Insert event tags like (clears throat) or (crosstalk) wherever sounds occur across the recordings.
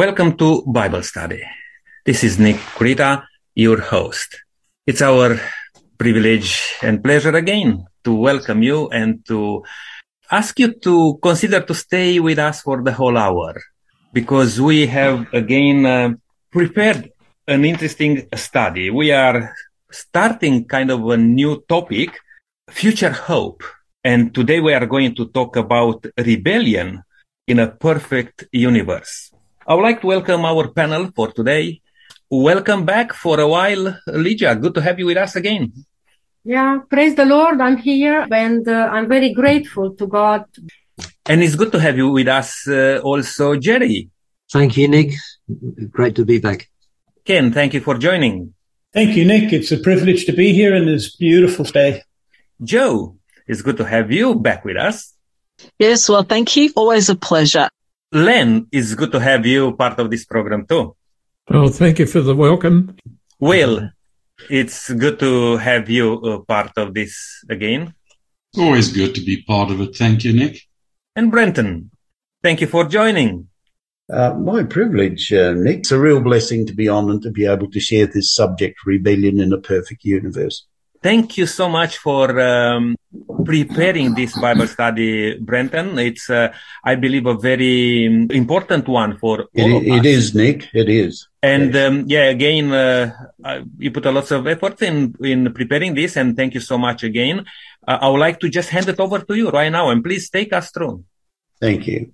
Welcome to Bible Study. This is Nick Kurita, your host. It's our privilege and pleasure again to welcome you and to ask you to consider to stay with us for the whole hour because we have again uh, prepared an interesting study. We are starting kind of a new topic, future hope. And today we are going to talk about rebellion in a perfect universe. I would like to welcome our panel for today. Welcome back for a while, Lydia. Good to have you with us again. Yeah, praise the Lord. I'm here and uh, I'm very grateful to God. And it's good to have you with us uh, also, Jerry. Thank you, Nick. Great to be back. Ken, thank you for joining. Thank you, Nick. It's a privilege to be here in this beautiful day. Joe, it's good to have you back with us. Yes, well, thank you. Always a pleasure. Len, it's good to have you part of this program too. Well, thank you for the welcome. Will, it's good to have you uh, part of this again. Always good to be part of it. Thank you, Nick. And Brenton, thank you for joining. Uh, my privilege, uh, Nick. It's a real blessing to be on and to be able to share this subject, rebellion in a perfect universe. Thank you so much for um, preparing this Bible study, Brenton. It's, uh, I believe, a very important one for it, all of it us. is, Nick. It is. And Yes. um, yeah, again, uh, you put a lot of effort in in preparing this, and thank you so much again. Uh, I would like to just hand it over to you right now, and please take us through. Thank you.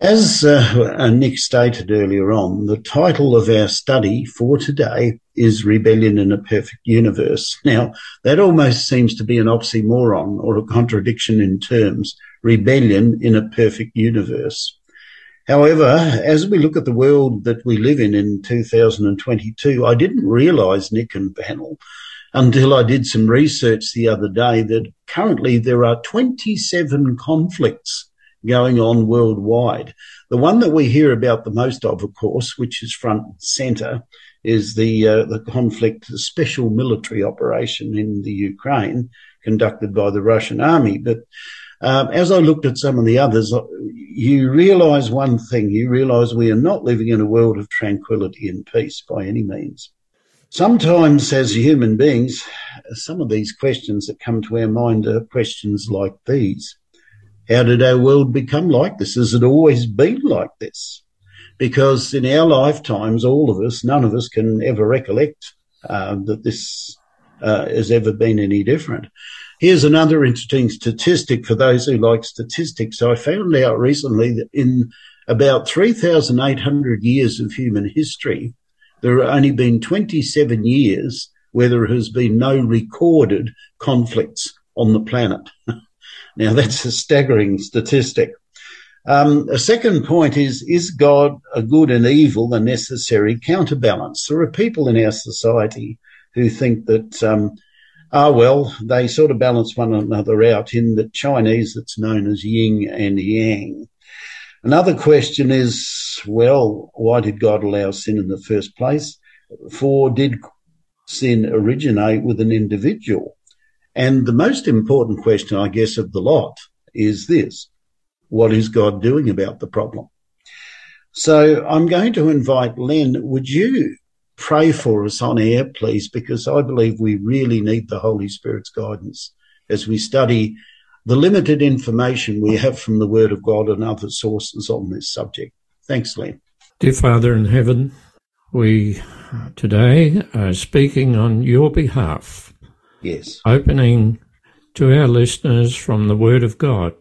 As uh, uh, Nick stated earlier on, the title of our study for today is Rebellion in a Perfect Universe. Now, that almost seems to be an oxymoron or a contradiction in terms. Rebellion in a perfect universe. However, as we look at the world that we live in in 2022, I didn't realize, Nick and panel, until I did some research the other day that currently there are 27 conflicts going on worldwide. The one that we hear about the most of, of course, which is front and center, is the uh, the conflict, the special military operation in the Ukraine conducted by the Russian army. But um, as I looked at some of the others, uh, you realise one thing: you realise we are not living in a world of tranquility and peace by any means. Sometimes, as human beings, some of these questions that come to our mind are questions like these. How did our world become like this? Has it always been like this? Because in our lifetimes, all of us, none of us can ever recollect uh, that this uh, has ever been any different. Here's another interesting statistic for those who like statistics. I found out recently that in about 3,800 years of human history, there have only been 27 years where there has been no recorded conflicts on the planet. (laughs) now that's a staggering statistic. Um, a second point is, is God a good and evil, the necessary counterbalance? There are people in our society who think that, um, ah, well, they sort of balance one another out in the Chinese, it's known as yin and yang. Another question is, well, why did God allow sin in the first place? For did sin originate with an individual? And the most important question, I guess, of the lot is this. What is God doing about the problem? So I'm going to invite Len. Would you pray for us on air, please? Because I believe we really need the Holy Spirit's guidance as we study the limited information we have from the Word of God and other sources on this subject. Thanks, Len. Dear Father in heaven, we today are speaking on your behalf, Yes. opening to our listeners from the Word of God.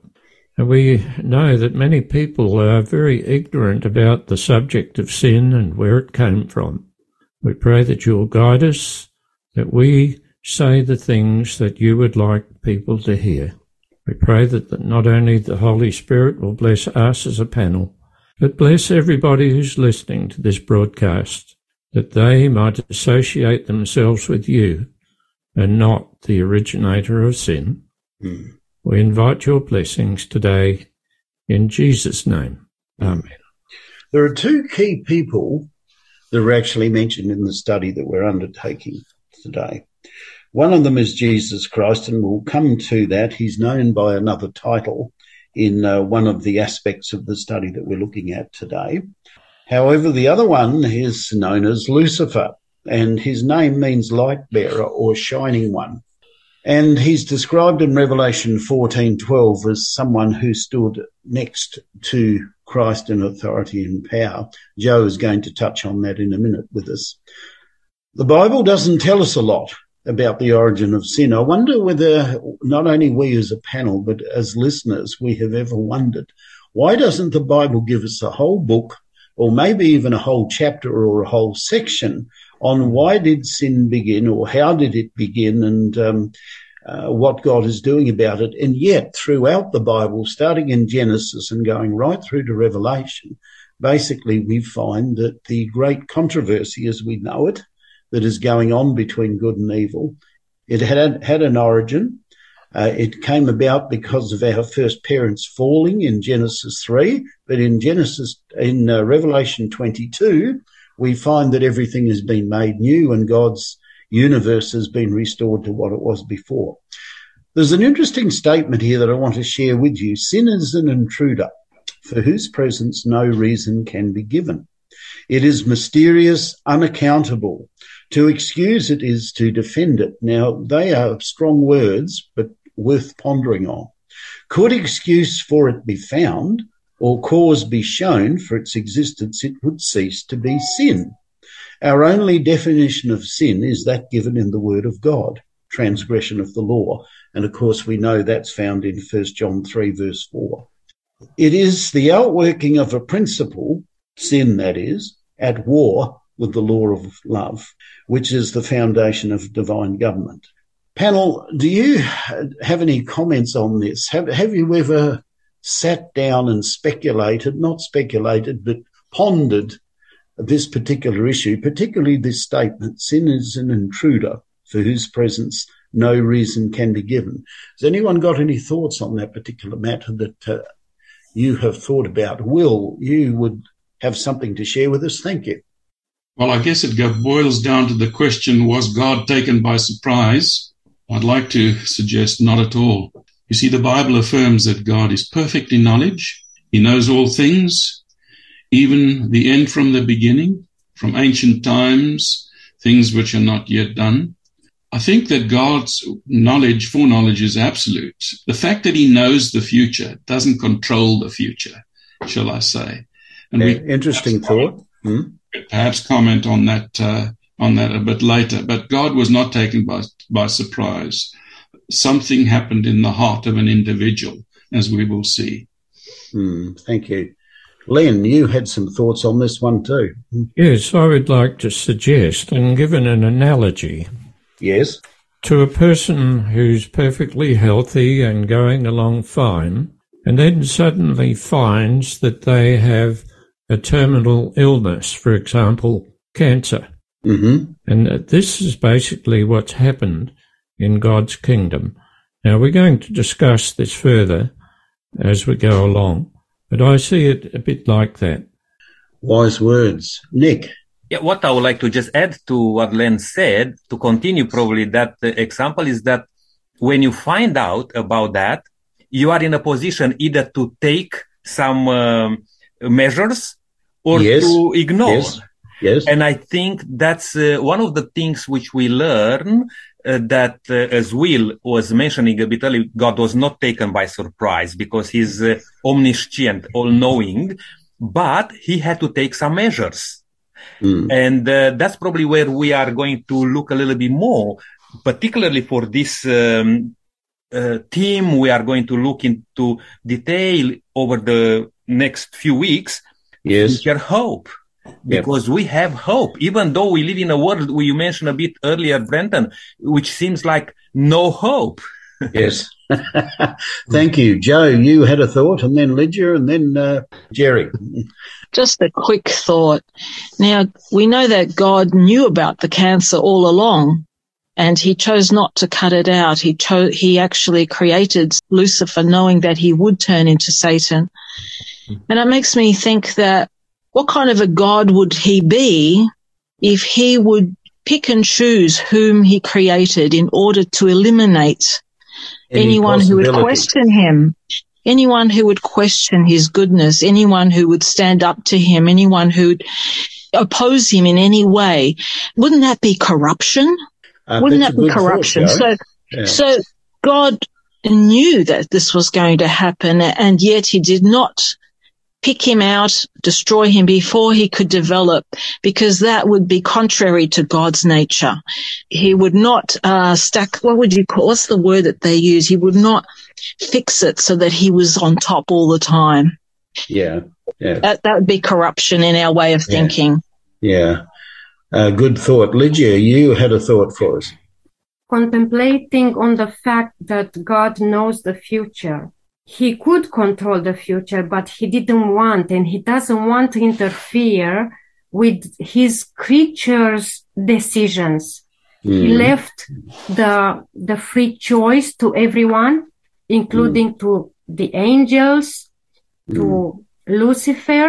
And we know that many people are very ignorant about the subject of sin and where it came from. We pray that you'll guide us, that we say the things that you would like people to hear. We pray that that not only the Holy Spirit will bless us as a panel, but bless everybody who's listening to this broadcast, that they might associate themselves with you and not the originator of sin. Hmm. We invite your blessings today in Jesus' name. Amen. There are two key people that are actually mentioned in the study that we're undertaking today. One of them is Jesus Christ, and we'll come to that. He's known by another title in uh, one of the aspects of the study that we're looking at today. However, the other one is known as Lucifer, and his name means light bearer or shining one. And he's described in Revelation 14:12 as someone who stood next to Christ in authority and power. Joe is going to touch on that in a minute with us. The Bible doesn't tell us a lot about the origin of sin. I wonder whether not only we as a panel, but as listeners, we have ever wondered why doesn't the Bible give us a whole book or maybe even a whole chapter or a whole section on why did sin begin or how did it begin and um, uh, what God is doing about it. And yet, throughout the Bible, starting in Genesis and going right through to Revelation, basically we find that the great controversy as we know it, that is going on between good and evil, it had had an origin. Uh, it came about because of our first parents falling in Genesis 3, but in Genesis, in uh, Revelation 22, we find that everything has been made new and God's universe has been restored to what it was before. There's an interesting statement here that I want to share with you. Sin is an intruder for whose presence no reason can be given. It is mysterious, unaccountable. To excuse it is to defend it. Now, they are strong words, but worth pondering on. Could excuse for it be found or cause be shown for its existence, it would cease to be sin. Our only definition of sin is that given in the Word of God, transgression of the law. And of course, we know that's found in 1 John 3, verse 4. It is the outworking of a principle, sin that is, at war with the law of love, which is the foundation of divine government. Panel, do you have any comments on this? Have, have you ever sat down and speculated, not speculated, but pondered this particular issue, particularly this statement, sin is an intruder for whose presence no reason can be given. Has anyone got any thoughts on that particular matter that uh, you have thought about? Will, you would have something to share with us? Thank you. Well, I guess it boils down to the question, was God taken by surprise? I'd like to suggest not at all. You see, the Bible affirms that God is perfect in knowledge. He knows all things even the end from the beginning, from ancient times, things which are not yet done. I think that God's knowledge, foreknowledge is absolute. The fact that he knows the future doesn't control the future, shall I say. And we interesting thought. Hmm? Perhaps comment on that, uh, on that a bit later, but God was not taken by, by surprise. Something happened in the heart of an individual, as we will see. Hmm, thank you. Len, you had some thoughts on this one too. Yes, I would like to suggest and give an analogy. Yes. To a person who's perfectly healthy and going along fine, and then suddenly finds that they have a terminal illness, for example, cancer. Mm-hmm. And this is basically what's happened in God's kingdom. Now, we're going to discuss this further as we go along. But I see it a bit like that. Wise words. Nick. Yeah, what I would like to just add to what Len said, to continue probably that example is that when you find out about that, you are in a position either to take some um, measures or yes. to ignore. Yes. Yes. And I think that's uh, one of the things which we learn uh, that, uh, as Will was mentioning a bit earlier, God was not taken by surprise because he's uh, omniscient, all knowing, but he had to take some measures. Mm. And uh, that's probably where we are going to look a little bit more, particularly for this um, uh, team. We are going to look into detail over the next few weeks. Yes. Future hope because yep. we have hope, even though we live in a world where you mentioned a bit earlier, Brenton, which seems like no hope. (laughs) yes. (laughs) Thank you. Joe, you had a thought and then Lydia and then uh, Jerry. (laughs) Just a quick thought. Now, we know that God knew about the cancer all along and he chose not to cut it out. He chose, he actually created Lucifer knowing that he would turn into Satan. And it makes me think that what kind of a God would he be if he would pick and choose whom he created in order to eliminate Any anyone who would question him? anyone who would question his goodness, anyone who would stand up to him, anyone who would oppose him in any way, wouldn't that be corruption? Wouldn't that be good thought, corruption? So, Yeah. so God knew that this was going to happen and yet he did not pick him out, destroy him before he could develop because that would be contrary to God's nature. He would not, uh, stack, what would you call, what's the word that they use? He would not fix it so that he was on top all the time. yeah, yeah, That, that would be corruption in our way of Yeah. thinking. yeah. Uh, good thought. Lydia, you had a thought for us. contemplating on the fact that God knows the future. He could control the future, but he didn't want and he doesn't want to interfere with his creatures' decisions. He Mm. left the, the free choice to everyone, including to the angels, to Lucifer,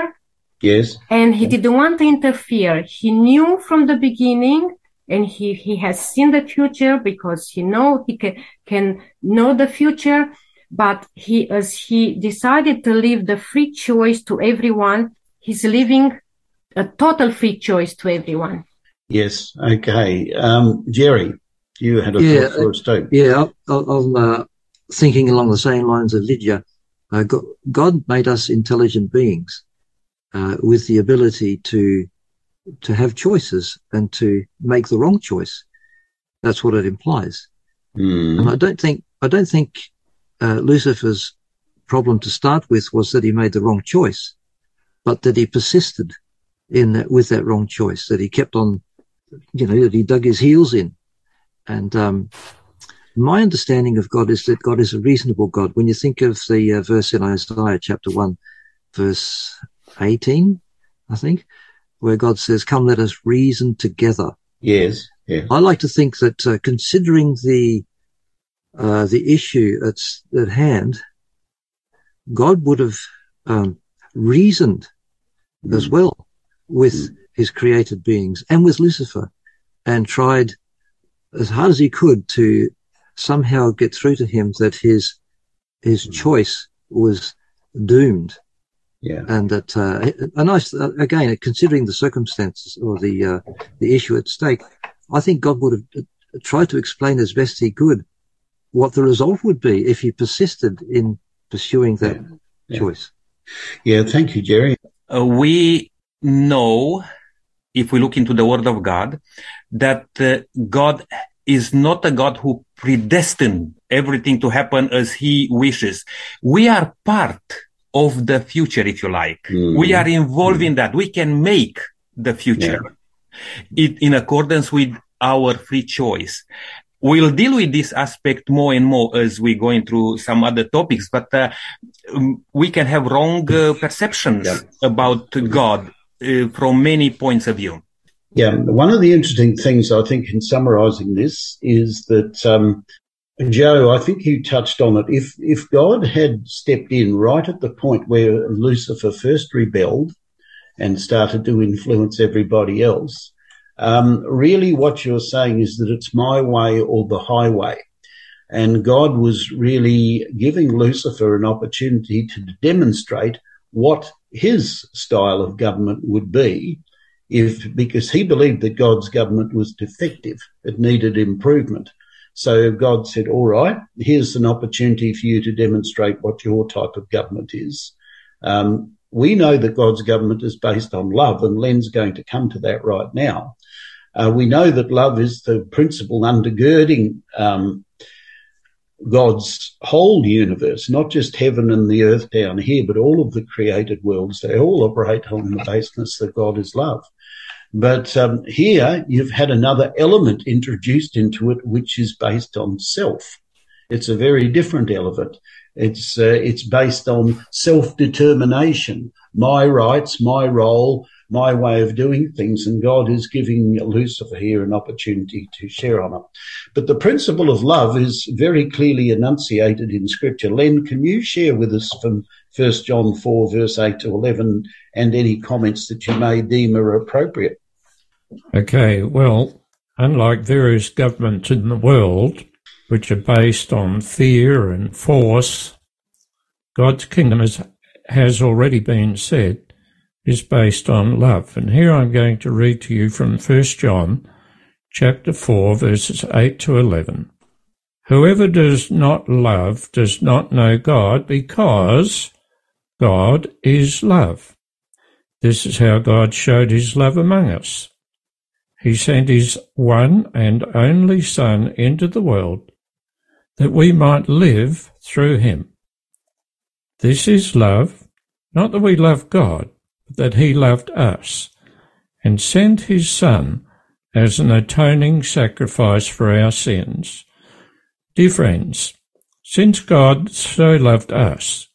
Yes. and he didn't want to interfere. He knew from the beginning and he, he has seen the future because he know he can, can know the future. But he, as he decided to leave the free choice to everyone, he's leaving a total free choice to everyone. Yes. Okay. Um, Jerry, you had a Yeah, thought for us too. Yeah, I- I- I'm uh, thinking along the same lines of Lydia. Uh, God, God made us intelligent beings uh, with the ability to to have choices and to make the wrong choice. That's what it implies. Mm. And I don't think I don't think uh, Lucifer's problem to start with was that he made the wrong choice, but that he persisted in that, with that wrong choice. That he kept on, you know, that he dug his heels in. And um, my understanding of God is that God is a reasonable God. When you think of the uh, verse in Isaiah chapter one, verse eighteen, I think, where God says, "Come, let us reason together." Yes. Yeah. I like to think that uh, considering the uh, the issue at, at hand, God would have um, reasoned as well with his created beings and with Lucifer, and tried as hard as he could to somehow get through to him that his his choice was doomed. Yeah. and that uh, a nice uh, again considering the circumstances or the uh, the issue at stake i think god would have uh, tried to explain as best he could what the result would be if he persisted in pursuing that Yeah. choice Yeah. Thank you, Jerry. Uh, we know, if we look into the Word of God, that uh, God is not a God who predestined everything to happen as He wishes. We are part of the future, if you like. Mm. We are involved in that. We can make the future it, in accordance with our free choice. We'll deal with this aspect more and more as we go into some other topics, but uh, um, we can have wrong uh, perceptions Yeah. about God uh, from many points of view. Yeah, one of the interesting things I think in summarising this is that um, Joe, I think you touched on it. If if God had stepped in right at the point where Lucifer first rebelled and started to influence everybody else, um, really what you're saying is that it's my way or the highway. And God was really giving Lucifer an opportunity to demonstrate what his style of government would be if because he believed that God's government was defective, it needed improvement. So God said, "All right, here's an opportunity for you to demonstrate what your type of government is." Um, we know that God's government is based on love, and Len's going to come to that right now. Uh, we know that love is the principle undergirding um, God's whole universe, not just heaven and the earth down here, but all of the created worlds. They all operate on the basis that God is love. But um, here you've had another element introduced into it, which is based on self. It's a very different element. It's uh, it's based on self determination, my rights, my role, my way of doing things, and God is giving Lucifer here an opportunity to share on it. But the principle of love is very clearly enunciated in Scripture. Len, can you share with us from 1 John 4, verse 8 to 11, and any comments that you may deem are appropriate? Okay, well, unlike various governments in the world, which are based on fear and force, God's kingdom is, has already been said is based on love. And here I'm going to read to you from 1 John chapter 4 verses 8 to 11. Whoever does not love does not know God because God is love. This is how God showed his love among us. He sent his one and only Son into the world that we might live through him. This is love, not that we love God, that he loved us and sent his Son as an atoning sacrifice for our sins. Dear friends, since God so loved us,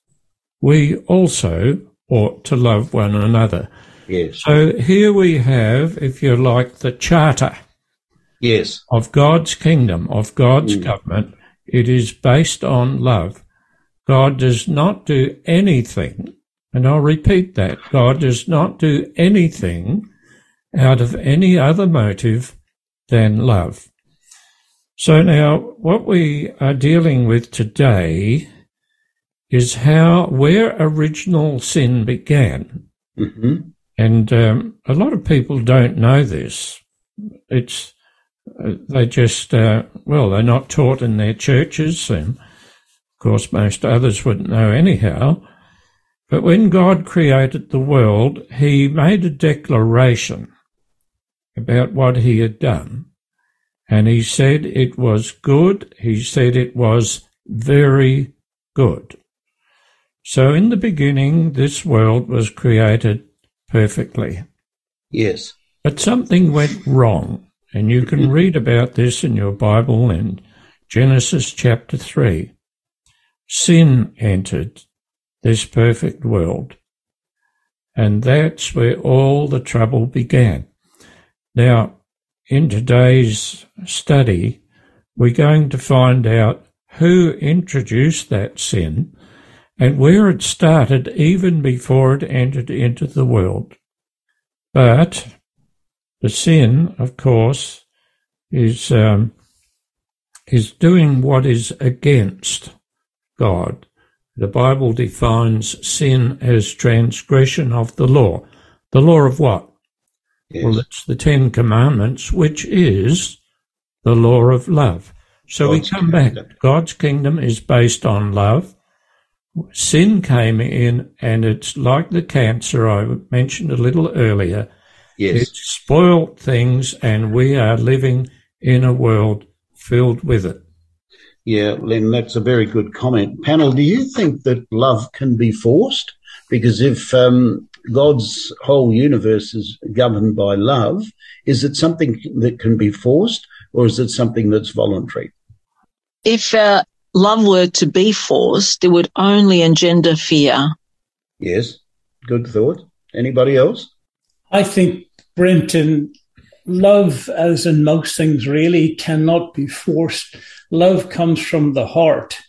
we also ought to love one another. Yes. So here we have, if you like, the charter Yes. of God's kingdom, of God's Mm. government. It is based on love. God does not do anything, and I'll repeat that God does not do anything out of any other motive than love. So now, what we are dealing with today is how, where original sin began. hmm And um, a lot of people don't know this. It's uh, they just uh, well, they're not taught in their churches, and of course, most others wouldn't know anyhow. But when God created the world, He made a declaration about what He had done, and He said it was good. He said it was very good. So, in the beginning, this world was created perfectly. Yes. But something went wrong, and you can (laughs) read about this in your Bible in Genesis chapter 3. Sin entered this perfect world, and that's where all the trouble began. Now, in today's study, we're going to find out who introduced that sin and where it started even before it entered into the world. But the sin, of course, is um, is doing what is against God. The Bible defines sin as transgression of the law. The law of what? Yes. Well, it's the Ten Commandments, which is the law of love. So God's we come back. kingdom. God's kingdom is based on love. Sin came in, and it's like the cancer I mentioned a little earlier. yes. It spoiled things, and we are living in a world filled with it. Yeah, Len, that's a very good comment. Panel, do you think that love can be forced? Because if um, God's whole universe is governed by love, is it something that can be forced or is it something that's voluntary? If uh, love were to be forced, it would only engender fear. Yes. Good thought. Anybody else? I think, Brenton, love, as in most things, really cannot be forced. Love comes from the heart.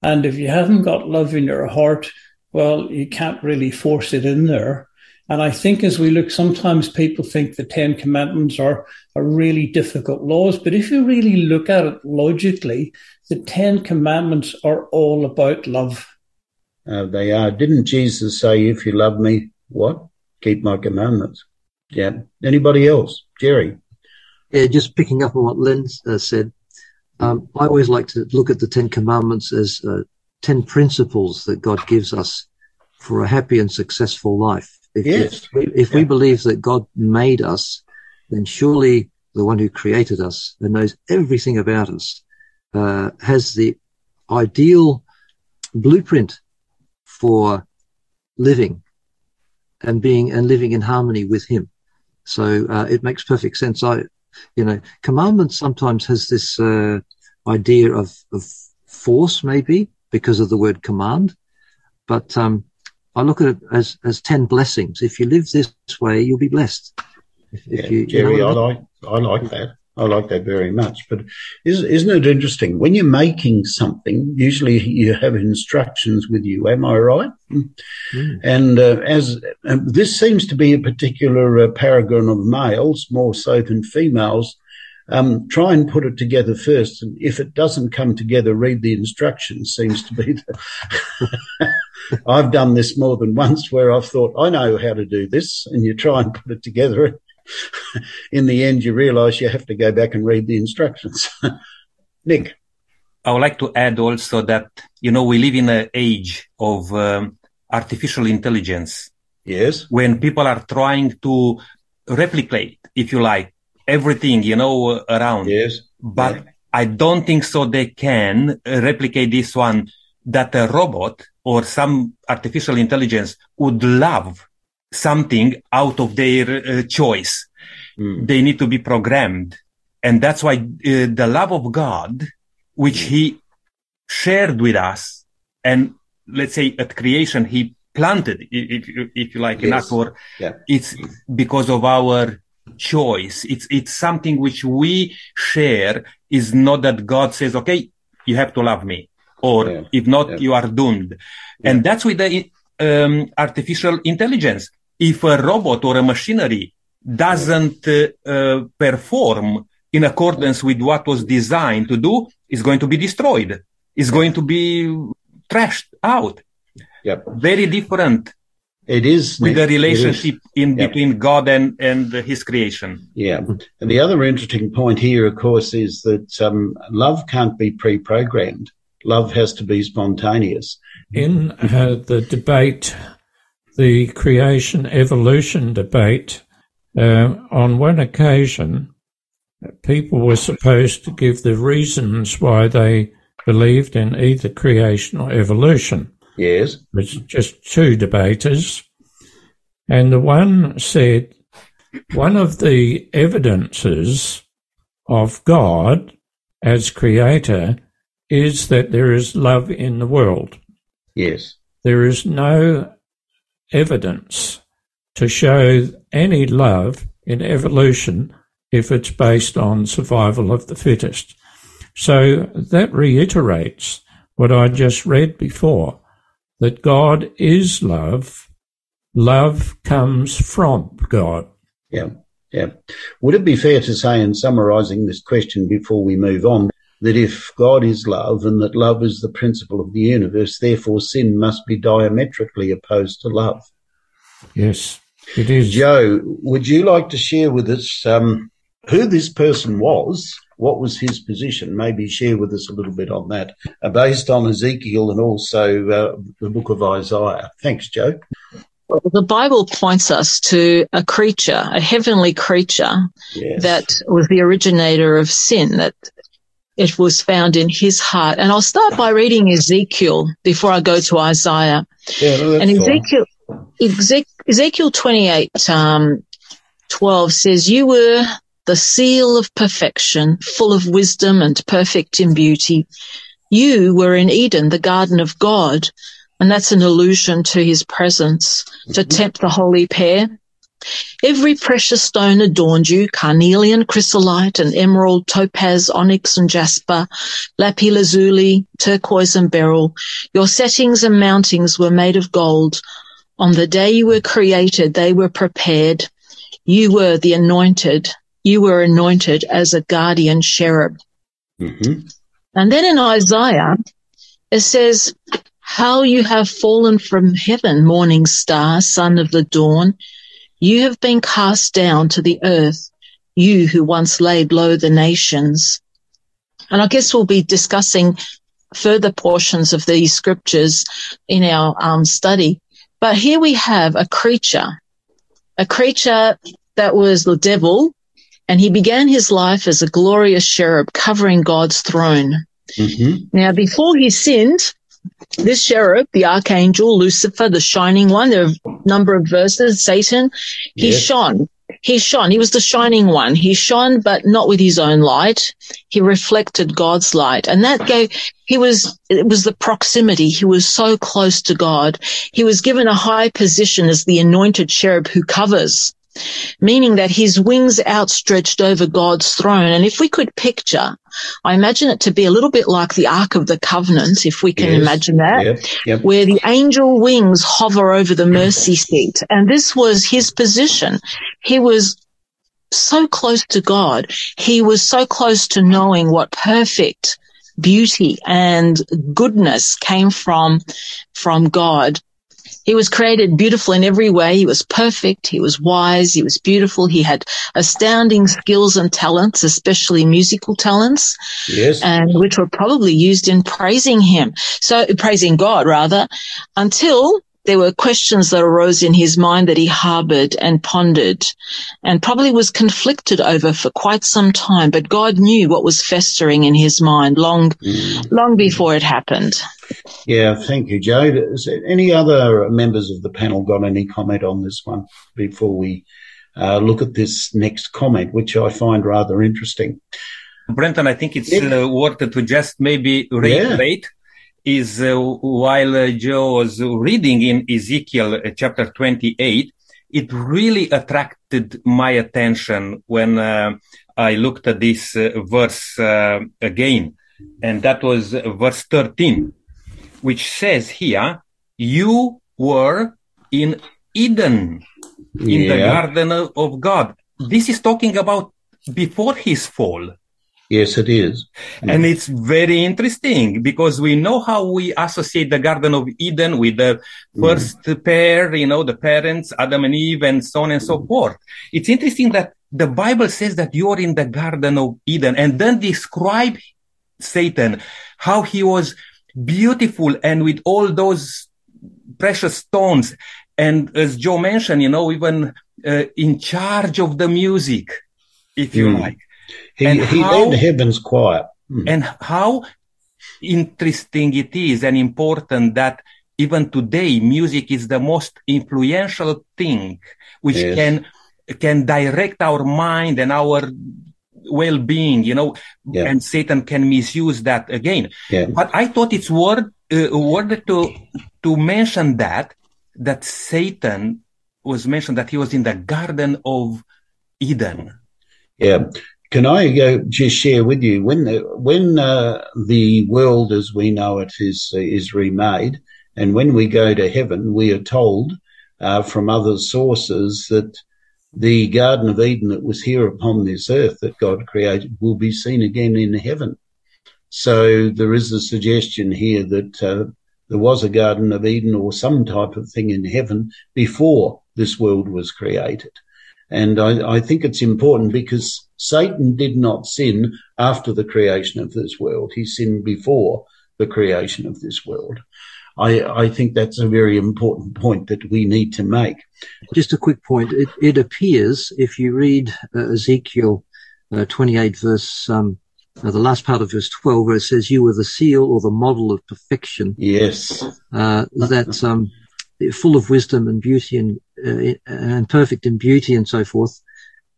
And if you haven't got love in your heart, well, you can't really force it in there. And I think as we look, sometimes people think the Ten Commandments are, are really difficult laws. But if you really look at it logically, the Ten Commandments are all about love. Uh, they are. Didn't Jesus say, if you love me, what? Keep my commandments. Yeah. Anybody else? Jerry? Yeah, just picking up on what Lynn uh, said, um, I always like to look at the Ten Commandments as uh, ten principles that God gives us for a happy and successful life. If, Yes. if, we, if we believe that God made us, then surely the one who created us and knows everything about us uh, has the ideal blueprint for living and being and living in harmony with Him. So uh, it makes perfect sense. I, you know, commandments sometimes has this uh, idea of, of force, maybe because of the word command, but um, I look at it as as ten blessings. If you live this way, you'll be blessed. If, Yeah, if you, you Jerry, know I what I mean? like I like that. I like that very much. But is, isn't it interesting when you're making something? Usually, you have instructions with you. Am I right? Mm. And uh, as um, this seems to be a particular uh, paragon of males more so than females, um, try and put it together first. And if it doesn't come together, read the instructions seems to be the, (laughs) I've done this more than once where I've thought, I know how to do this. And you try and put it together. (laughs) In the end, you realize you have to go back and read the instructions. (laughs) Nick. I would like to add also that, you know, we live in an age of um, artificial intelligence. Yes. When people are trying to replicate, if you like, everything, you know, around. Yes. But Yeah. I don't think so they can replicate this one that a robot or some artificial intelligence would love something out of their uh, choice. Mm. They need to be programmed. And that's why uh, the love of God, which he shared with us and let's say at creation, he planted, if, you- if you like, in Yes. us, or Yeah. it's because of our choice. It's, it's something which we share is not that God says, okay, you have to love me. Or Yeah. if not, Yeah. you are doomed. And that's with the um, artificial intelligence. If a robot or a machinery doesn't uh, perform in accordance with what was designed to do, it's going to be destroyed. It's going to be trashed out. Yep. Very different It is with Nick. the relationship in Yep. between God and, and his creation. Yeah. And the other interesting point here, of course, is that um, love can't be pre-programmed. Love has to be spontaneous. In uh, the debate, the creation evolution debate, uh, on one occasion, people were supposed to give the reasons why they believed in either creation or evolution. Yes. It was just two debaters. And the one said, one of the evidences of God as creator is that there is love in the world. Yes. There is no evidence to show any love in evolution if it's based on survival of the fittest. So that reiterates what I just read before that God is love. Love comes from God. Yeah. Yeah. Would it be fair to say, in summarizing this question before we move on, that if God is love and that love is the principle of the universe, therefore sin must be diametrically opposed to love? Yes, it is. Joe, would you like to share with us um, who this person was? What was his position? Maybe share with us a little bit on that, uh, based on Ezekiel and also uh, the book of Isaiah. Thanks, Joe. The Bible points us to a creature, a heavenly creature Yes. that was the originator of sin, that it was found in his heart. And I'll start by reading Ezekiel before I go to Isaiah. yeah, and. Ezekiel, Ezek- Ezekiel 28, um, 12 says, you were the seal of perfection, full of wisdom and perfect in beauty. You were in Eden, the garden of God. And that's an allusion to his presence to tempt the holy pair. Every precious stone adorned you, carnelian, chrysolite, and emerald, topaz, onyx, and jasper, lapis lazuli, turquoise, and beryl. Your settings and mountings were made of gold. On the day you were created, they were prepared. You were the anointed. You were anointed as a guardian cherub. Mhm. And then in Isaiah, it says, how you have fallen from heaven, morning star, son of the dawn. You have been cast down to the earth, you who once laid low the nations. And I guess we'll be discussing further portions of these scriptures in our um, study. But here we have a creature, a creature that was the devil, and he began his life as a glorious cherub covering God's throne. Mhm. Now, before he sinned, this cherub, the archangel Lucifer, the shining one, there are a number of verses, Satan, he Yes. shone. He shone. He was the shining one. He shone, but not with his own light. He reflected God's light. And that gave, he was, it was the proximity. He was so close to God. He was given a high position as the anointed cherub who covers meaning that his wings outstretched over God's throne. And if we could picture, I imagine it to be a little bit like the Ark of the Covenant, if we can Yes. imagine that, Yep. Yep. where the angel wings hover over the mercy (clears throat) seat. And this was his position. He was so close to God. He was so close to knowing what perfect beauty and goodness came from, from God. He was created beautiful in every way. He was perfect. He was wise. He was beautiful. He had astounding skills and talents, especially musical talents. Yes. And which were probably used in praising him. So praising God rather until there were questions that arose in his mind that he harbored and pondered and probably was conflicted over for quite some time. But God knew what was festering in his mind long, mm. long before it happened. Yeah, thank you, Joe. Is any other members of the panel got any comment on this one before we uh, look at this next comment, which I find rather interesting? Brenton, I think it's yeah. uh, worth to just maybe reiterate. Yeah is uh, while uh, Joe was reading in Ezekiel uh, chapter 28, it really attracted my attention when uh, I looked at this uh, verse uh, again. And that was verse 13, which says here, you were in Eden, in yeah. the garden of God. This is talking about before his fall. Yes, it is. And it's very interesting because we know how we associate the Garden of Eden with the first mm. pair, you know, the parents, Adam and Eve, and so on and so forth. It's interesting that the Bible says that you're in the Garden of Eden and then describe Satan, how he was beautiful and with all those precious stones. And as Joe mentioned, you know, even uh, in charge of the music, if you mm. like. He, and he how, the heavens quiet. Hmm. And how interesting it is and important that even today music is the most influential thing which yes. can can direct our mind and our well-being you know yeah. and satan can misuse that again yeah. but i thought it's worth uh, worth to to mention that that satan was mentioned that he was in the garden of eden yeah can I uh, just share with you when the, when uh, the world as we know it is uh, is remade, and when we go to heaven, we are told uh, from other sources that the Garden of Eden that was here upon this earth that God created will be seen again in heaven. So there is a suggestion here that uh, there was a Garden of Eden or some type of thing in heaven before this world was created. And I, I, think it's important because Satan did not sin after the creation of this world. He sinned before the creation of this world. I, I think that's a very important point that we need to make. Just a quick point. It, it appears, if you read uh, Ezekiel uh, 28 verse, um, uh, the last part of verse 12 where it says, you were the seal or the model of perfection. Yes. Uh, that, um, full of wisdom and beauty and, uh, and perfect in beauty and so forth.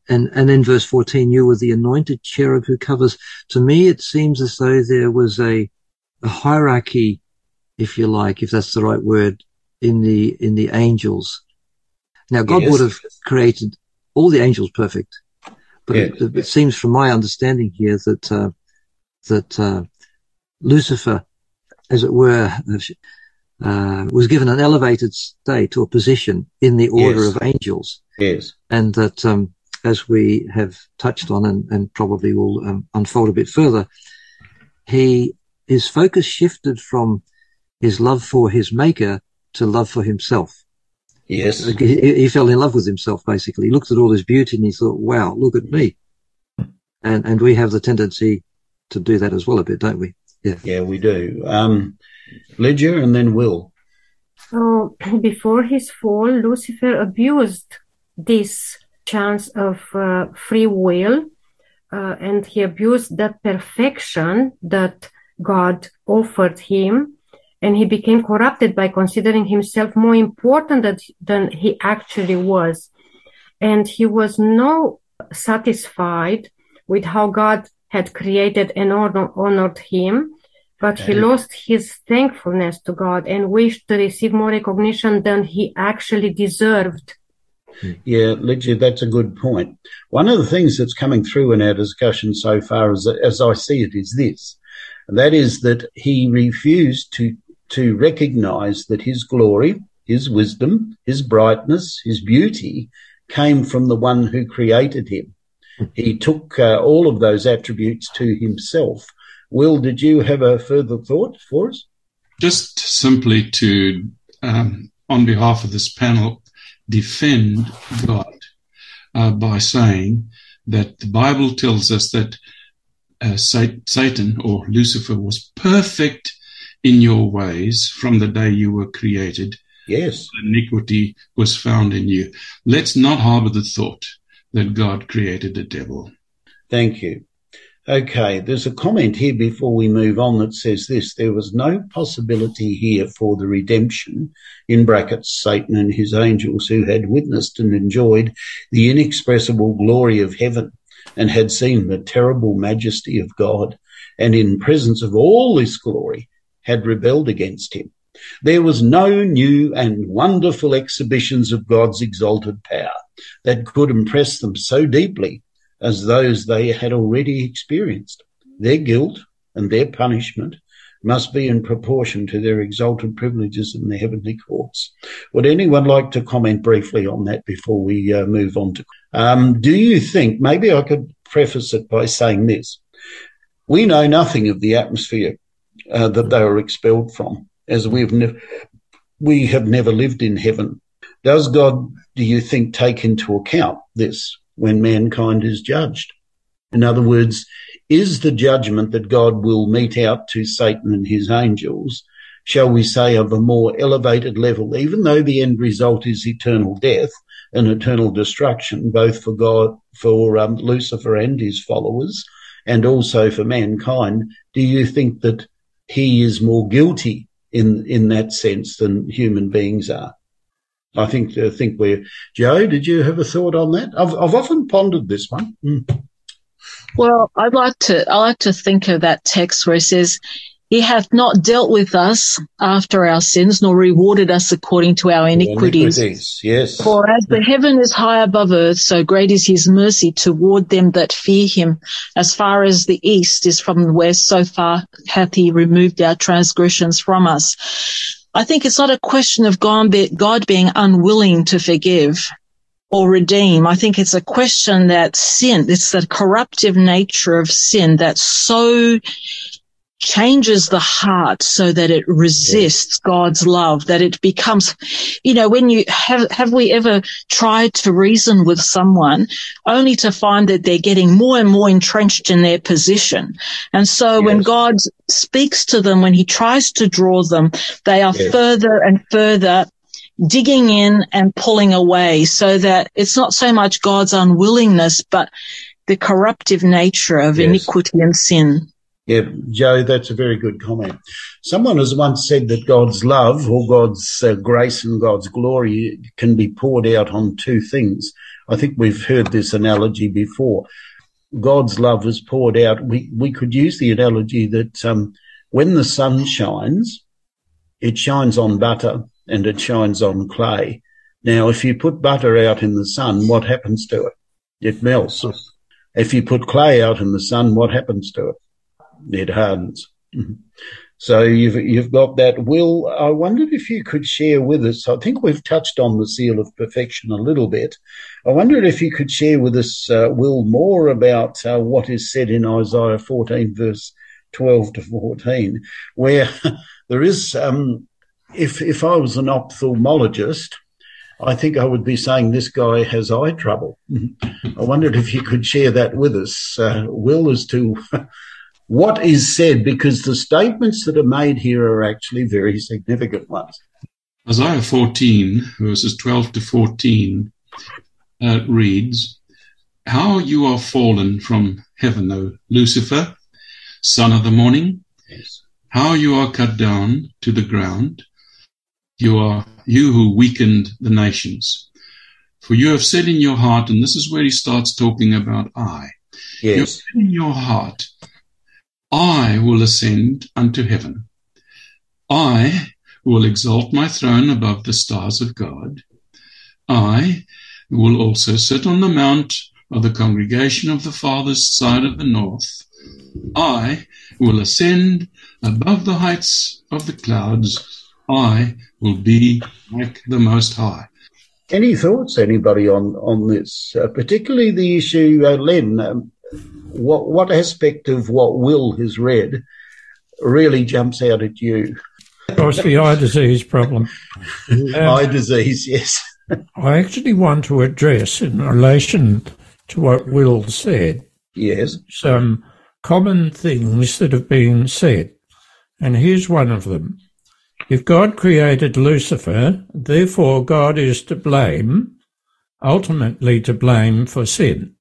And, and then verse 14, you were the anointed cherub who covers. To me, it seems as though there was a, a hierarchy, if you like, if that's the right word, in the, in the angels. Now, God yes. would have created all the angels perfect, but it, it, seems from my understanding here that, uh, that, uh, Lucifer, as it were, uh, was given an elevated state or position in the order yes. of angels. Yes. And that, um, as we have touched on and, and probably will um, unfold a bit further, he, his focus shifted from his love for his maker to love for himself. Yes. He, he fell in love with himself, basically. He looked at all his beauty and he thought, wow, look at me. And, and we have the tendency to do that as well a bit, don't we? Yeah. Yeah, we do. Um, Lydia and then Will. So (clears throat) before his fall, Lucifer abused this chance of uh, free will, uh, and he abused that perfection that God offered him, and he became corrupted by considering himself more important than, than he actually was. And he was no satisfied with how God had created and honor, honored him but he lost his thankfulness to God and wished to receive more recognition than he actually deserved. Yeah, Lydia, that's a good point. One of the things that's coming through in our discussion so far, as, as I see it, is this. That is that he refused to, to recognize that his glory, his wisdom, his brightness, his beauty came from the one who created him. He took uh, all of those attributes to himself. Will, did you have a further thought for us? Just simply to, um, on behalf of this panel, defend God uh, by saying that the Bible tells us that uh, Satan or Lucifer was perfect in your ways from the day you were created. Yes. Iniquity was found in you. Let's not harbor the thought that God created a devil. Thank you. Okay, there's a comment here before we move on that says this there was no possibility here for the redemption, in brackets, Satan and his angels who had witnessed and enjoyed the inexpressible glory of heaven and had seen the terrible majesty of God, and in presence of all this glory had rebelled against him. There was no new and wonderful exhibitions of God's exalted power that could impress them so deeply as those they had already experienced. Their guilt and their punishment must be in proportion to their exalted privileges in the heavenly courts. Would anyone like to comment briefly on that before we uh, move on to? Um, do you think maybe I could preface it by saying this? We know nothing of the atmosphere uh, that they were expelled from, as we've ne- we have never lived in heaven. Does God, do you think, take into account this when mankind is judged? In other words, is the judgment that God will mete out to Satan and his angels, shall we say, of a more elevated level, even though the end result is eternal death and eternal destruction, both for God, for um, Lucifer and his followers, and also for mankind? Do you think that he is more guilty in in that sense than human beings are? I think I think we're Joe. Did you have a thought on that? I've I've often pondered this one. Mm. Well, I'd like to I like to think of that text where it says, "He hath not dealt with us after our sins, nor rewarded us according to our iniquities." iniquities. Yes. For as the heaven is high above earth, so great is His mercy toward them that fear Him. As far as the east is from the west, so far hath He removed our transgressions from us. I think it's not a question of God being unwilling to forgive or redeem. I think it's a question that sin, it's the corruptive nature of sin that so changes the heart so that it resists God's love, that it becomes, you know, when you have, have we ever tried to reason with someone only to find that they're getting more and more entrenched in their position? And so yes. when God speaks to them, when he tries to draw them, they are yes. further and further digging in and pulling away so that it's not so much God's unwillingness, but the corruptive nature of yes. iniquity and sin. Yeah, Joe, that's a very good comment. Someone has once said that God's love or God's uh, grace and God's glory can be poured out on two things. I think we've heard this analogy before. God's love is poured out. We, we could use the analogy that um, when the sun shines, it shines on butter and it shines on clay. Now, if you put butter out in the sun, what happens to it? It melts. If you put clay out in the sun, what happens to it? It hardens. So you've you've got that. Will I wondered if you could share with us? I think we've touched on the seal of perfection a little bit. I wondered if you could share with us, uh, Will, more about uh, what is said in Isaiah 14, verse 12 to 14, where (laughs) there is um, if if I was an ophthalmologist, I think I would be saying this guy has eye trouble. (laughs) I wondered if you could share that with us, uh, Will, as to (laughs) what is said, because the statements that are made here are actually very significant ones. Isaiah 14, verses 12 to 14, uh, reads, How you are fallen from heaven, O Lucifer, son of the morning. Yes. How you are cut down to the ground you are you who weakened the nations. For you have said in your heart, and this is where he starts talking about I. Yes. You have said in your heart, I will ascend unto heaven. I will exalt my throne above the stars of God. I will also sit on the mount of the congregation of the farthest side of the north. I will ascend above the heights of the clouds I will be like the Most High. Any thoughts, anybody, on on this, uh, particularly the issue, uh, Len? Um, what what aspect of what Will has read really jumps out at you? Of course, the eye disease problem. Um, (laughs) eye disease, yes. I actually want to address, in relation to what Will said, yes, some common things that have been said, and here's one of them. If God created Lucifer, therefore God is to blame, ultimately to blame for sin.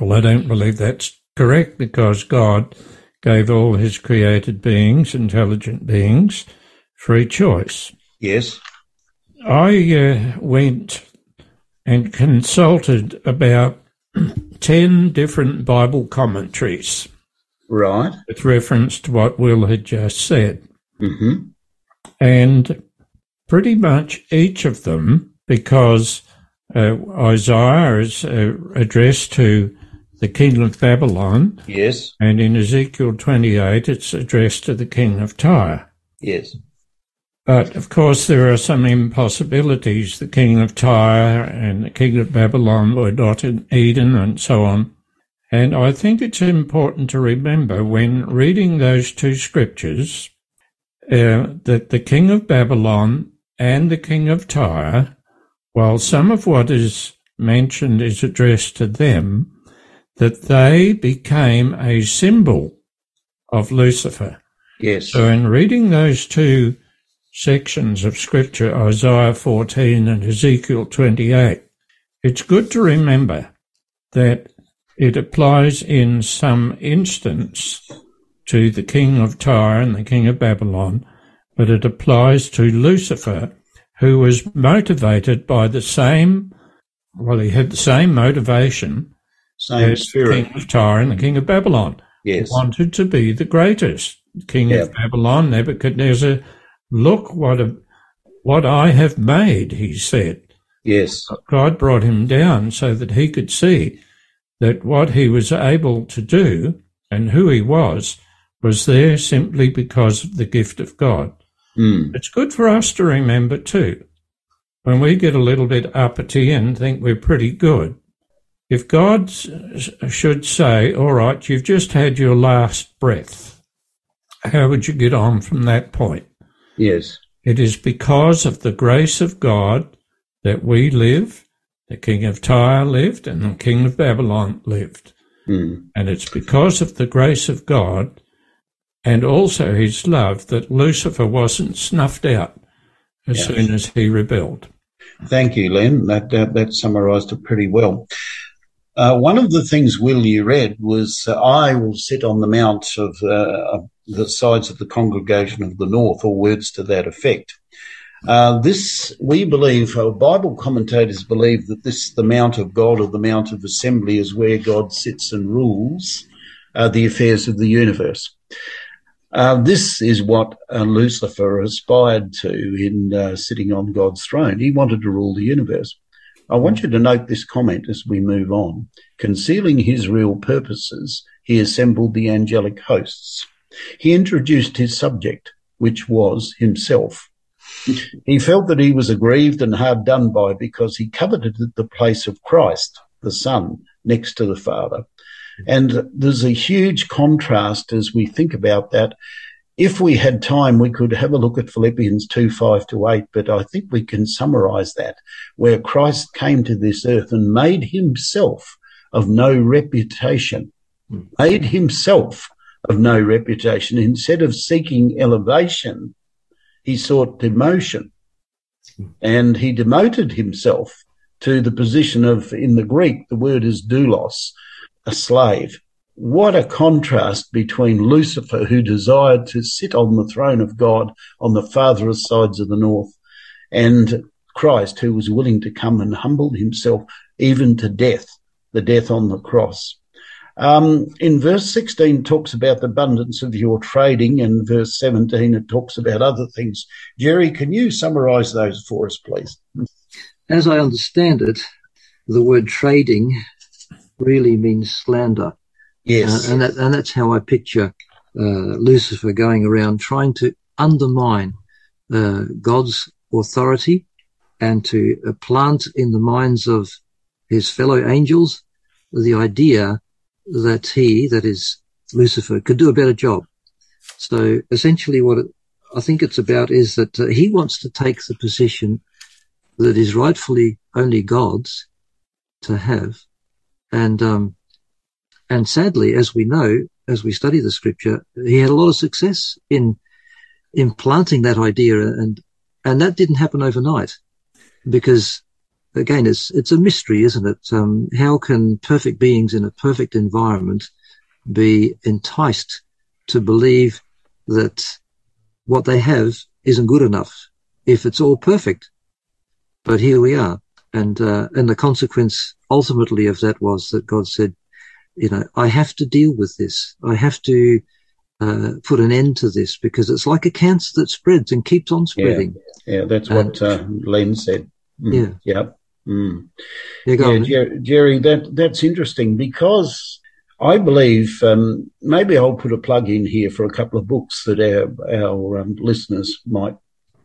Well, I don't believe that's correct because God gave all his created beings, intelligent beings, free choice. Yes. I uh, went and consulted about (clears throat) 10 different Bible commentaries. Right. With reference to what Will had just said. Mm-hmm. And pretty much each of them, because uh, Isaiah is uh, addressed to the king of Babylon. Yes. And in Ezekiel 28, it's addressed to the king of Tyre. Yes. But of course, there are some impossibilities. The king of Tyre and the king of Babylon were not in Eden and so on. And I think it's important to remember when reading those two scriptures uh, that the king of Babylon and the king of Tyre, while some of what is mentioned is addressed to them, that they became a symbol of Lucifer. Yes. So in reading those two sections of scripture, Isaiah 14 and Ezekiel 28, it's good to remember that it applies in some instance to the king of Tyre and the king of Babylon, but it applies to Lucifer, who was motivated by the same, well, he had the same motivation same as spirit. the king of Tyre and the king of Babylon. Yes. He wanted to be the greatest. King Yeah. of Babylon, Nebuchadnezzar, look what a, what I have made, he said. Yes. God brought him down so that he could see that what he was able to do and who he was was there simply because of the gift of God. Mm. It's good for us to remember too, when we get a little bit uppity and think we're pretty good. If God should say, all right, you've just had your last breath, how would you get on from that point? Yes. It is because of the grace of God that we live, the king of Tyre lived, and the king of Babylon lived. Mm. And it's because of the grace of God and also his love that Lucifer wasn't snuffed out as Yes. soon as he rebelled. Thank you, Len. That that, that summarised it pretty well. Uh, one of the things, Will, you read was, uh, I will sit on the mount of uh, the sides of the congregation of the north, or words to that effect. Uh, this, we believe, uh, Bible commentators believe that this, the Mount of God or the Mount of Assembly, is where God sits and rules uh, the affairs of the universe. Uh, this is what Lucifer aspired to in uh, sitting on God's throne. He wanted to rule the universe. I want you to note this comment as we move on. Concealing his real purposes, he assembled the angelic hosts. He introduced his subject, which was himself. He felt that he was aggrieved and hard done by because he coveted the place of Christ, the Son, next to the Father. And there's a huge contrast as we think about that. If we had time, we could have a look at Philippians 2, 5 to 8, but I think we can summarize that where Christ came to this earth and made himself of no reputation, made himself of no reputation. Instead of seeking elevation, he sought demotion and he demoted himself to the position of, in the Greek, the word is doulos, a slave. What a contrast between Lucifer, who desired to sit on the throne of God on the farthest sides of the north, and Christ, who was willing to come and humble himself even to death, the death on the cross. Um, in verse 16 talks about the abundance of your trading, and verse 17 it talks about other things. Jerry, can you summarize those for us, please? As I understand it, the word trading really means slander. Yes. Uh, and, that, and that's how I picture uh, Lucifer going around trying to undermine uh, God's authority and to uh, plant in the minds of his fellow angels the idea that he, that is Lucifer, could do a better job. So essentially what it, I think it's about is that uh, he wants to take the position that is rightfully only God's to have. And, um, and sadly, as we know, as we study the scripture, he had a lot of success in implanting that idea and, and that didn't happen overnight because again, it's, it's a mystery, isn't it? Um, how can perfect beings in a perfect environment be enticed to believe that what they have isn't good enough if it's all perfect? But here we are. And, uh, and the consequence ultimately of that was that God said, you know, I have to deal with this. I have to, uh, put an end to this because it's like a cancer that spreads and keeps on spreading. Yeah, yeah that's what uh, Len said. Mm, yeah. Yep. Mm. Yeah, yeah Jerry, Jerry, that that's interesting because I believe um, maybe I'll put a plug in here for a couple of books that our our um, listeners might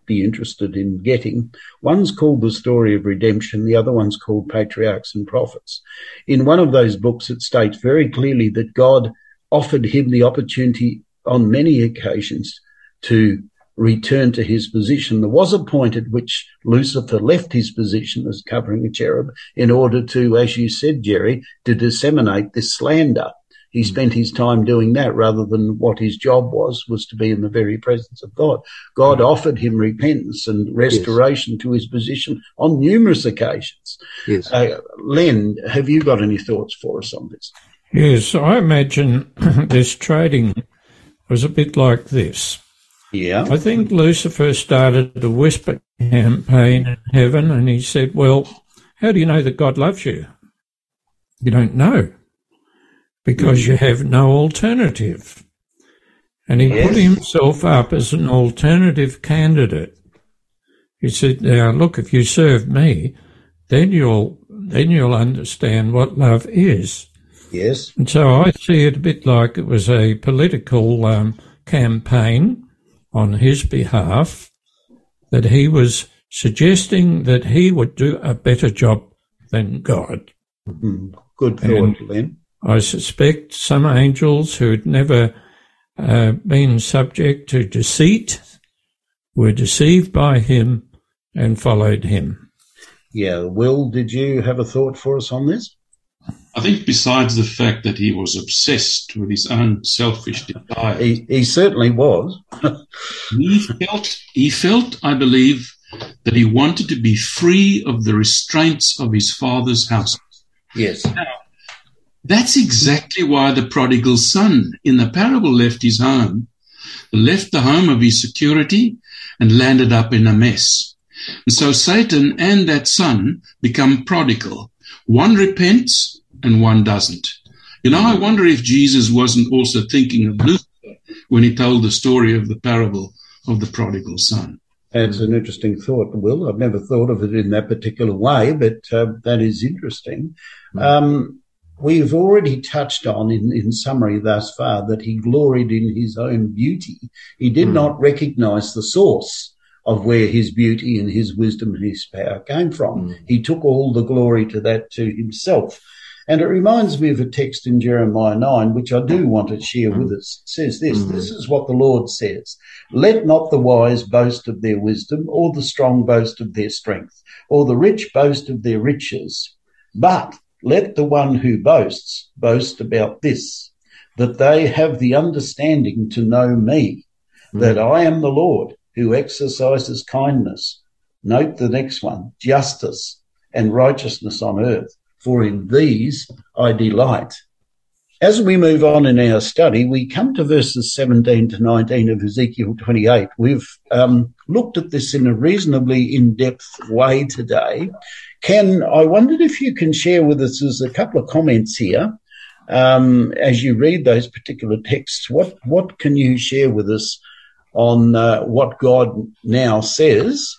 be interested in getting. One's called The Story of Redemption, the other one's called Patriarchs and Prophets. In one of those books, it states very clearly that God offered him the opportunity on many occasions to return to his position. There was a point at which Lucifer left his position as covering a cherub in order to, as you said, Jerry, to disseminate this slander. He spent his time doing that rather than what his job was, was to be in the very presence of God. God offered him repentance and restoration yes. to his position on numerous occasions. Yes. Uh, Len, have you got any thoughts for us on this? Yes, I imagine (clears throat) this trading was a bit like this. Yeah. I think Lucifer started a whisper campaign in heaven and he said, Well, how do you know that God loves you? You don't know because you have no alternative. And he yes. put himself up as an alternative candidate. He said, Now look, if you serve me, then you'll then you'll understand what love is. Yes. And so I see it a bit like it was a political um, campaign on his behalf that he was suggesting that he would do a better job than God. Mm, good thought, Len. I suspect some angels who had never uh, been subject to deceit were deceived by him and followed him. Yeah, Will, did you have a thought for us on this? I think besides the fact that he was obsessed with his own selfish desires, he, he certainly was. (laughs) he felt he felt, I believe, that he wanted to be free of the restraints of his father's house. Yes. Now, that's exactly why the prodigal son in the parable left his home, left the home of his security, and landed up in a mess. And so Satan and that son become prodigal. One repents and one doesn't. You know, I wonder if Jesus wasn't also thinking of Lucifer when he told the story of the parable of the prodigal son. That's an interesting thought, Will. I've never thought of it in that particular way, but uh, that is interesting. Hmm. Um, we've already touched on in, in summary thus far that he gloried in his own beauty. He did mm. not recognize the source of where his beauty and his wisdom and his power came from. Mm. He took all the glory to that to himself. And it reminds me of a text in Jeremiah 9, which I do want to share with us. It says this, mm-hmm. this is what the Lord says. Let not the wise boast of their wisdom, or the strong boast of their strength, or the rich boast of their riches. But let the one who boasts boast about this, that they have the understanding to know me, mm-hmm. that I am the Lord who exercises kindness. Note the next one, justice and righteousness on earth for in these I delight. As we move on in our study, we come to verses 17 to 19 of Ezekiel 28. We've um, looked at this in a reasonably in-depth way today. Ken, I wondered if you can share with us, there's a couple of comments here. Um, as you read those particular texts, what, what can you share with us on uh, what God now says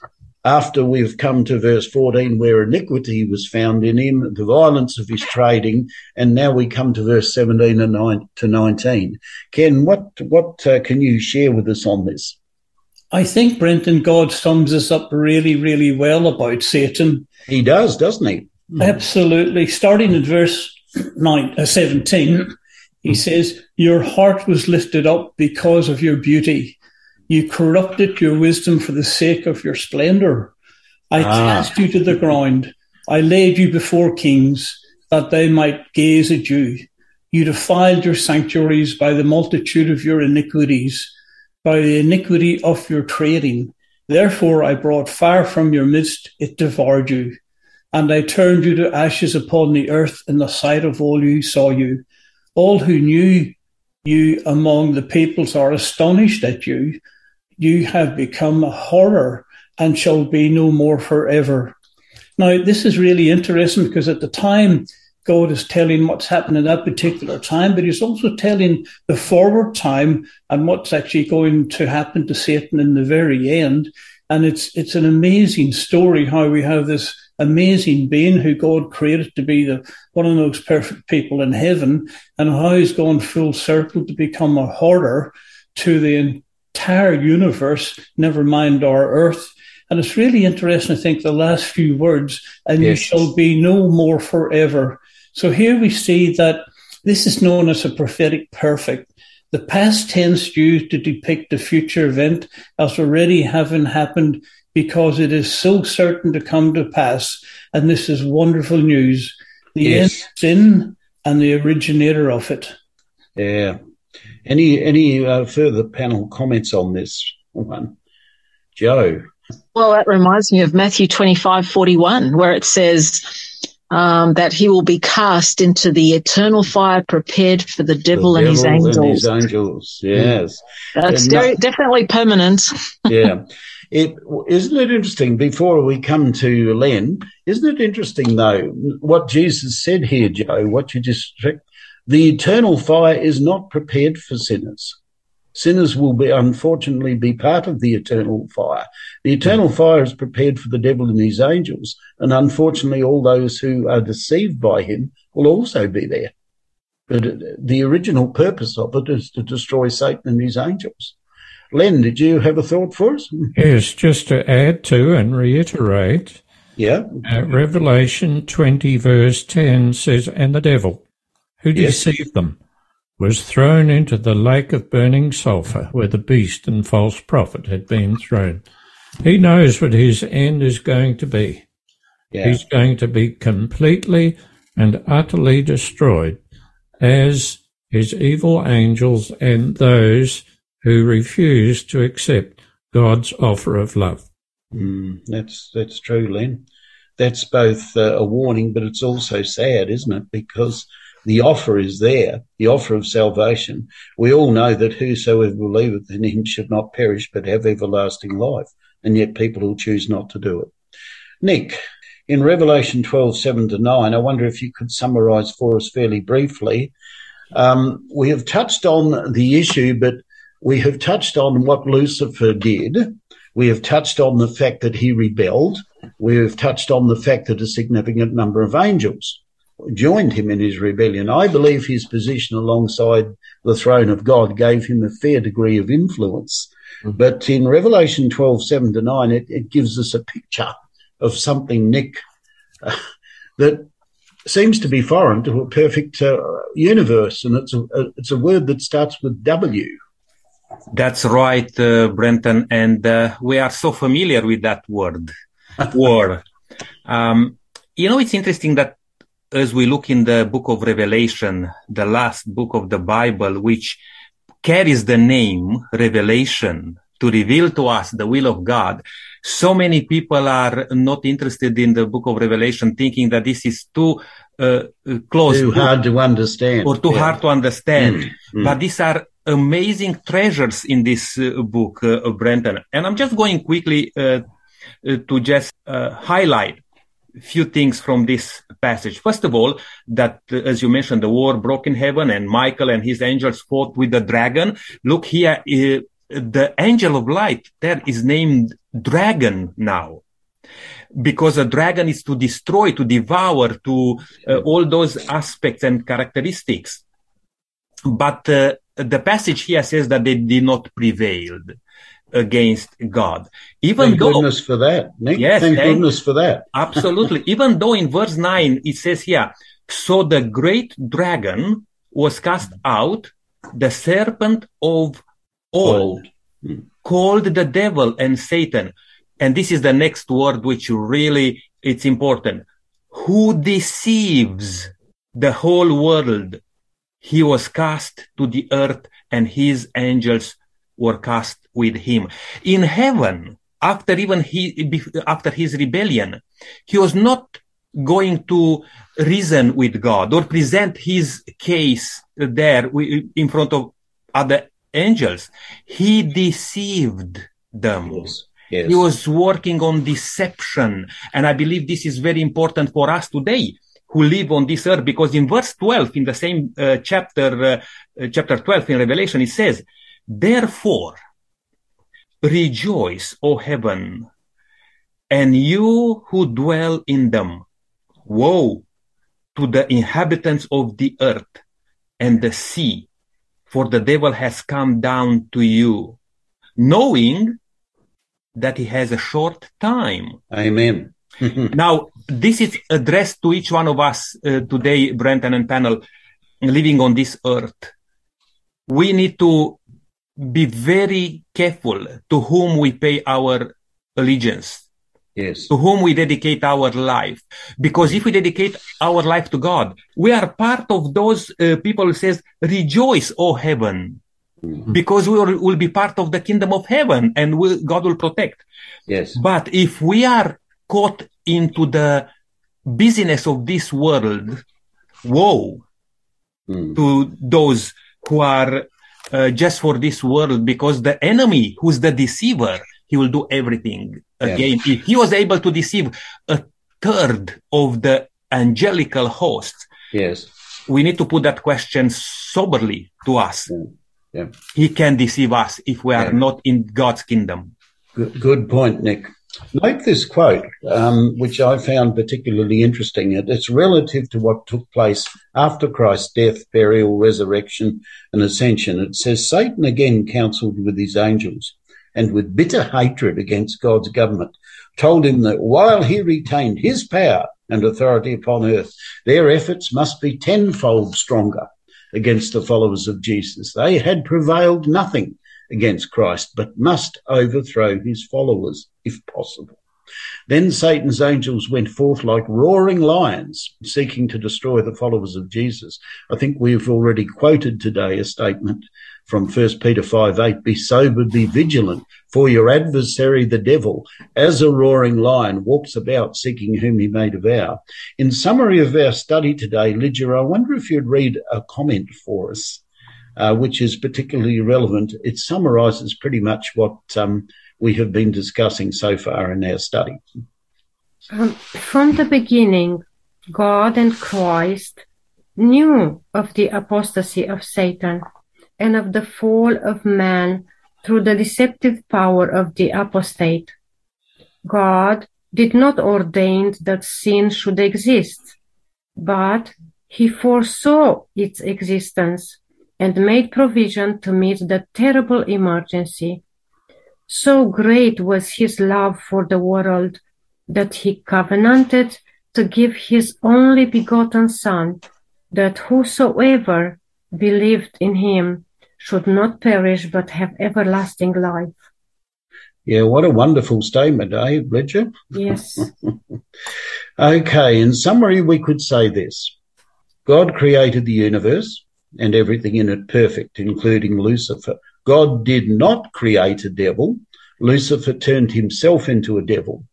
after we've come to verse 14 where iniquity was found in him, the violence of his trading, and now we come to verse 17 and 9 to 19. Ken, what, what uh, can you share with us on this? I think, Brenton, God sums this up really, really well about Satan. He does, doesn't he? Absolutely. Starting at verse nine, uh, 17, he says, Your heart was lifted up because of your beauty. You corrupted your wisdom for the sake of your splendor. I Ah. cast you to the ground. I laid you before kings that they might gaze at you. You defiled your sanctuaries by the multitude of your iniquities, by the iniquity of your trading. Therefore I brought fire from your midst, it devoured you. And I turned you to ashes upon the earth in the sight of all who saw you. All who knew you among the peoples are astonished at you. You have become a horror and shall be no more forever. Now, this is really interesting because at the time, God is telling what's happened in that particular time, but he's also telling the forward time and what's actually going to happen to Satan in the very end. And it's, it's an amazing story how we have this amazing being who God created to be the, one of the most perfect people in heaven and how he's gone full circle to become a horror to the entire universe, never mind our earth. And it's really interesting, I think, the last few words, and you shall be no more forever. So here we see that this is known as a prophetic perfect. The past tense used to depict the future event as already having happened because it is so certain to come to pass. And this is wonderful news. The Yes. end is in and the originator of it. Yeah. Any any uh, further panel comments on this one? Joe. Well, that reminds me of Matthew twenty-five forty-one, where it says um, that he will be cast into the eternal fire prepared for the devil, The and, his devil angels. and his angels. Yes. That's And de- not- definitely permanent. yeah. (laughs) It isn't it interesting before we come to Len, isn't it interesting though what Jesus said here, Joe, what you just the eternal fire is not prepared for sinners. Sinners will be unfortunately be part of the eternal fire. The eternal fire is prepared for the devil and his angels, and unfortunately all those who are deceived by him will also be there. But the original purpose of it is to destroy Satan and his angels. Len, did you have a thought for us? Yes, just to add to and reiterate, Yeah. uh, Revelation 20 verse 10 says, And the devil, who Yes. deceived them, was thrown into the lake of burning sulphur, where the beast and false prophet had been thrown. He knows what his end is going to be. Yeah. He's going to be completely and utterly destroyed as his evil angels and those who refuse to accept God's offer of love. Mm, that's that's true, Len. That's both uh, a warning, but it's also sad, isn't it? Because the offer is there, the offer of salvation. We all know that whosoever believeth in him should not perish, but have everlasting life. And yet people will choose not to do it. Nick, in Revelation 12, 7 to 9, I wonder if you could summarize for us fairly briefly. Um, we have touched on the issue, but we have touched on what Lucifer did. We have touched on the fact that he rebelled. We have touched on the fact that a significant number of angels joined him in his rebellion. I believe his position alongside the throne of God gave him a fair degree of influence. But in Revelation 12, 7 to 9, it, it gives us a picture of something, Nick, uh, (laughs) that seems to be foreign to a perfect uh, universe. And it's a, it's a word that starts with W. That's right, uh, Brenton. And uh, we are so familiar with that word, (laughs) war. Um, you know, it's interesting that as we look in the book of Revelation, the last book of the Bible, which carries the name Revelation to reveal to us the will of God, so many people are not interested in the book of Revelation, thinking that this is too uh, close Too hard to understand. or too Yeah. hard to understand. Mm. But these are amazing treasures in this uh, book, uh, Brenton. And I'm just going quickly uh, uh, to just highlight a few things from this passage. First of all, that uh, as you mentioned, the war broke in heaven and Michael and his angels fought with the dragon. Look here, uh, the angel of light there is named dragon now because a dragon is to destroy, to devour, to uh, all those aspects and characteristics. But the passage here says that they did not prevail. against God. Even Thank though, goodness for that, Nick. Yes, Thank thank- goodness for that. (laughs) absolutely, even though in verse 9 it says here, so the great dragon was cast out, the serpent of old, hmm. called the devil and Satan. And this is the next word which really, it's important. Who deceives the whole world. He was cast to the earth and his angels were cast with him. In heaven, after even he, after his rebellion, he was not going to reason with God or present his case there in front of other angels. He deceived them. Yes. Yes. He was working on deception. And I believe this is very important for us today who live on this earth because in verse 12, in the same uh, chapter, uh, uh, chapter 12 in Revelation, it says, Therefore, rejoice, O heaven, and you who dwell in them. Woe to the inhabitants of the earth and the sea, for the devil has come down to you, knowing that he has a short time. Amen. (laughs) Now, this is addressed to each one of us uh, today, Brenton and panel, living on this earth. We need to be very careful to whom we pay our allegiance, yes. to whom we dedicate our life. Because if we dedicate our life to God, we are part of those uh, people who says, rejoice, O heaven. Because we will, will be part of the kingdom of heaven and will, God will protect. Yes. But if we are caught into the busyness of this world, woe Mm. to those who are uh, just for this world, because the enemy, who's the deceiver, he will do everything Yeah. again. If he was able to deceive a third of the angelical hosts, Yes. we need to put that question soberly to us. Yeah. He can deceive us if we are Yeah. not in God's kingdom. Good, good point, Nick. Note this quote, um, which I found particularly interesting. It's relative to what took place after Christ's death, burial, resurrection, and ascension. It says Satan again counseled with his angels and with bitter hatred against God's government, told him that while he retained his power and authority upon earth, their efforts must be tenfold stronger against the followers of Jesus. They had prevailed nothing against Christ, but must overthrow his followers if possible. Then Satan's angels went forth like roaring lions, seeking to destroy the followers of Jesus. I think we've already quoted today a statement from 1 Peter 5 8 Be sober, be vigilant, for your adversary, the devil, as a roaring lion, walks about seeking whom he may devour. In summary of our study today, Lydia, I wonder if you'd read a comment for us uh, which is particularly relevant. It summarizes pretty much what um, we have been discussing so far in our study. Um, from the beginning, God and Christ knew of the apostasy of Satan and of the fall of man through the deceptive power of the apostate. God did not ordain that sin should exist, but he foresaw its existence and made provision to meet the terrible emergency. So great was his love for the world that he covenanted to give his only begotten Son, that whosoever believed in him should not perish but have everlasting life. Yeah, what a wonderful statement, eh, Bridget? Yes. (laughs) Okay, in summary, we could say this God created the universe and everything in it perfect, including Lucifer. God did not create a devil. Lucifer turned himself into a devil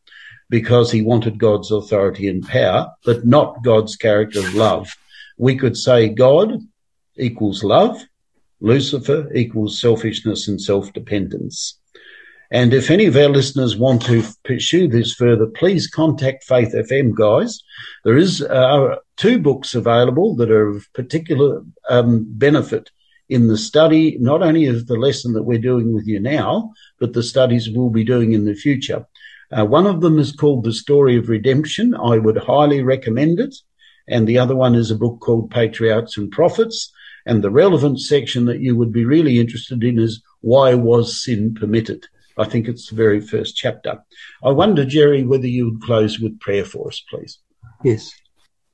because he wanted God's authority and power, but not God's character of love. We could say God equals love, Lucifer equals selfishness and self-dependence. And if any of our listeners want to pursue this further, please contact Faith FM, guys. There is uh, two books available that are of particular um, benefit in the study, not only of the lesson that we're doing with you now, but the studies we'll be doing in the future. Uh, one of them is called The Story of Redemption. I would highly recommend it. And the other one is a book called Patriarchs and Prophets. And the relevant section that you would be really interested in is Why Was Sin Permitted? I think it's the very first chapter. I wonder, Jerry, whether you would close with prayer for us, please. Yes.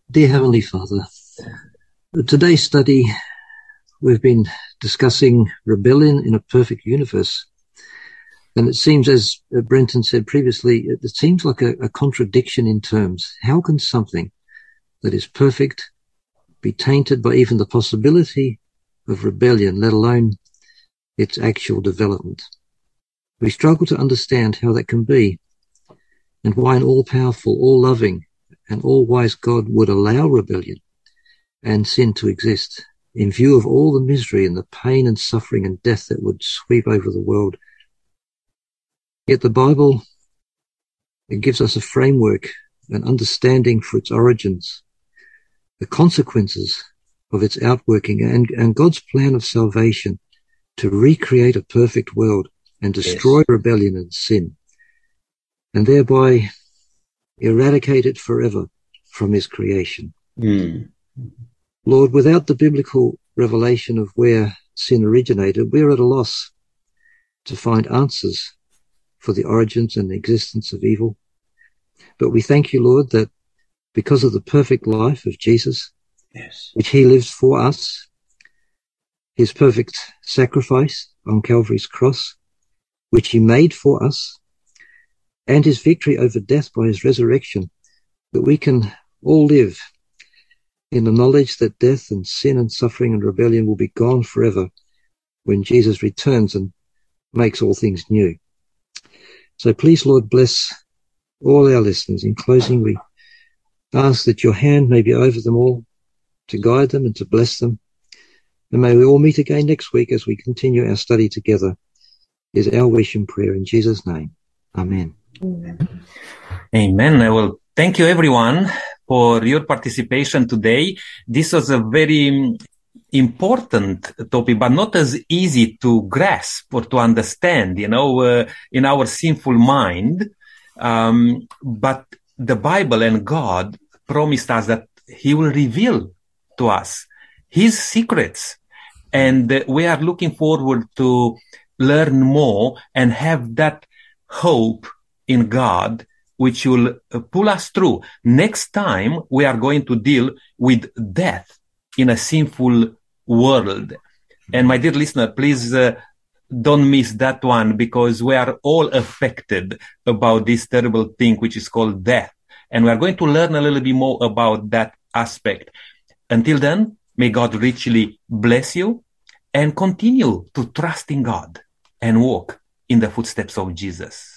Dear Heavenly Father, today's study, we've been discussing rebellion in a perfect universe. And it seems, as Brenton said previously, it seems like a, a contradiction in terms. How can something that is perfect be tainted by even the possibility of rebellion, let alone its actual development? We struggle to understand how that can be and why an all powerful, all loving, and all wise God would allow rebellion and sin to exist in view of all the misery and the pain and suffering and death that would sweep over the world. Yet the Bible, it gives us a framework, an understanding for its origins, the consequences of its outworking and, and God's plan of salvation to recreate a perfect world and destroy yes. rebellion and sin and thereby eradicate it forever from his creation. Mm. Lord, without the biblical revelation of where sin originated, we're at a loss to find answers for the origins and existence of evil. But we thank you, Lord, that because of the perfect life of Jesus, yes. which he lived for us, his perfect sacrifice on Calvary's cross, which he made for us, and his victory over death by his resurrection, that we can all live in the knowledge that death and sin and suffering and rebellion will be gone forever when Jesus returns and makes all things new. So please, Lord, bless all our listeners. In closing, we ask that your hand may be over them all to guide them and to bless them. And may we all meet again next week as we continue our study together is our wish and prayer in Jesus' name. Amen. Amen. Amen. I will thank you everyone for your participation today. This was a very important topic, but not as easy to grasp or to understand, you know, uh, in our sinful mind. Um, but the Bible and God promised us that he will reveal to us his secrets. And we are looking forward to learn more and have that hope in God, which will uh, pull us through. Next time we are going to deal with death in a sinful world. And my dear listener, please uh, don't miss that one because we are all affected about this terrible thing, which is called death. And we are going to learn a little bit more about that aspect. Until then, may God richly bless you and continue to trust in God and walk in the footsteps of Jesus.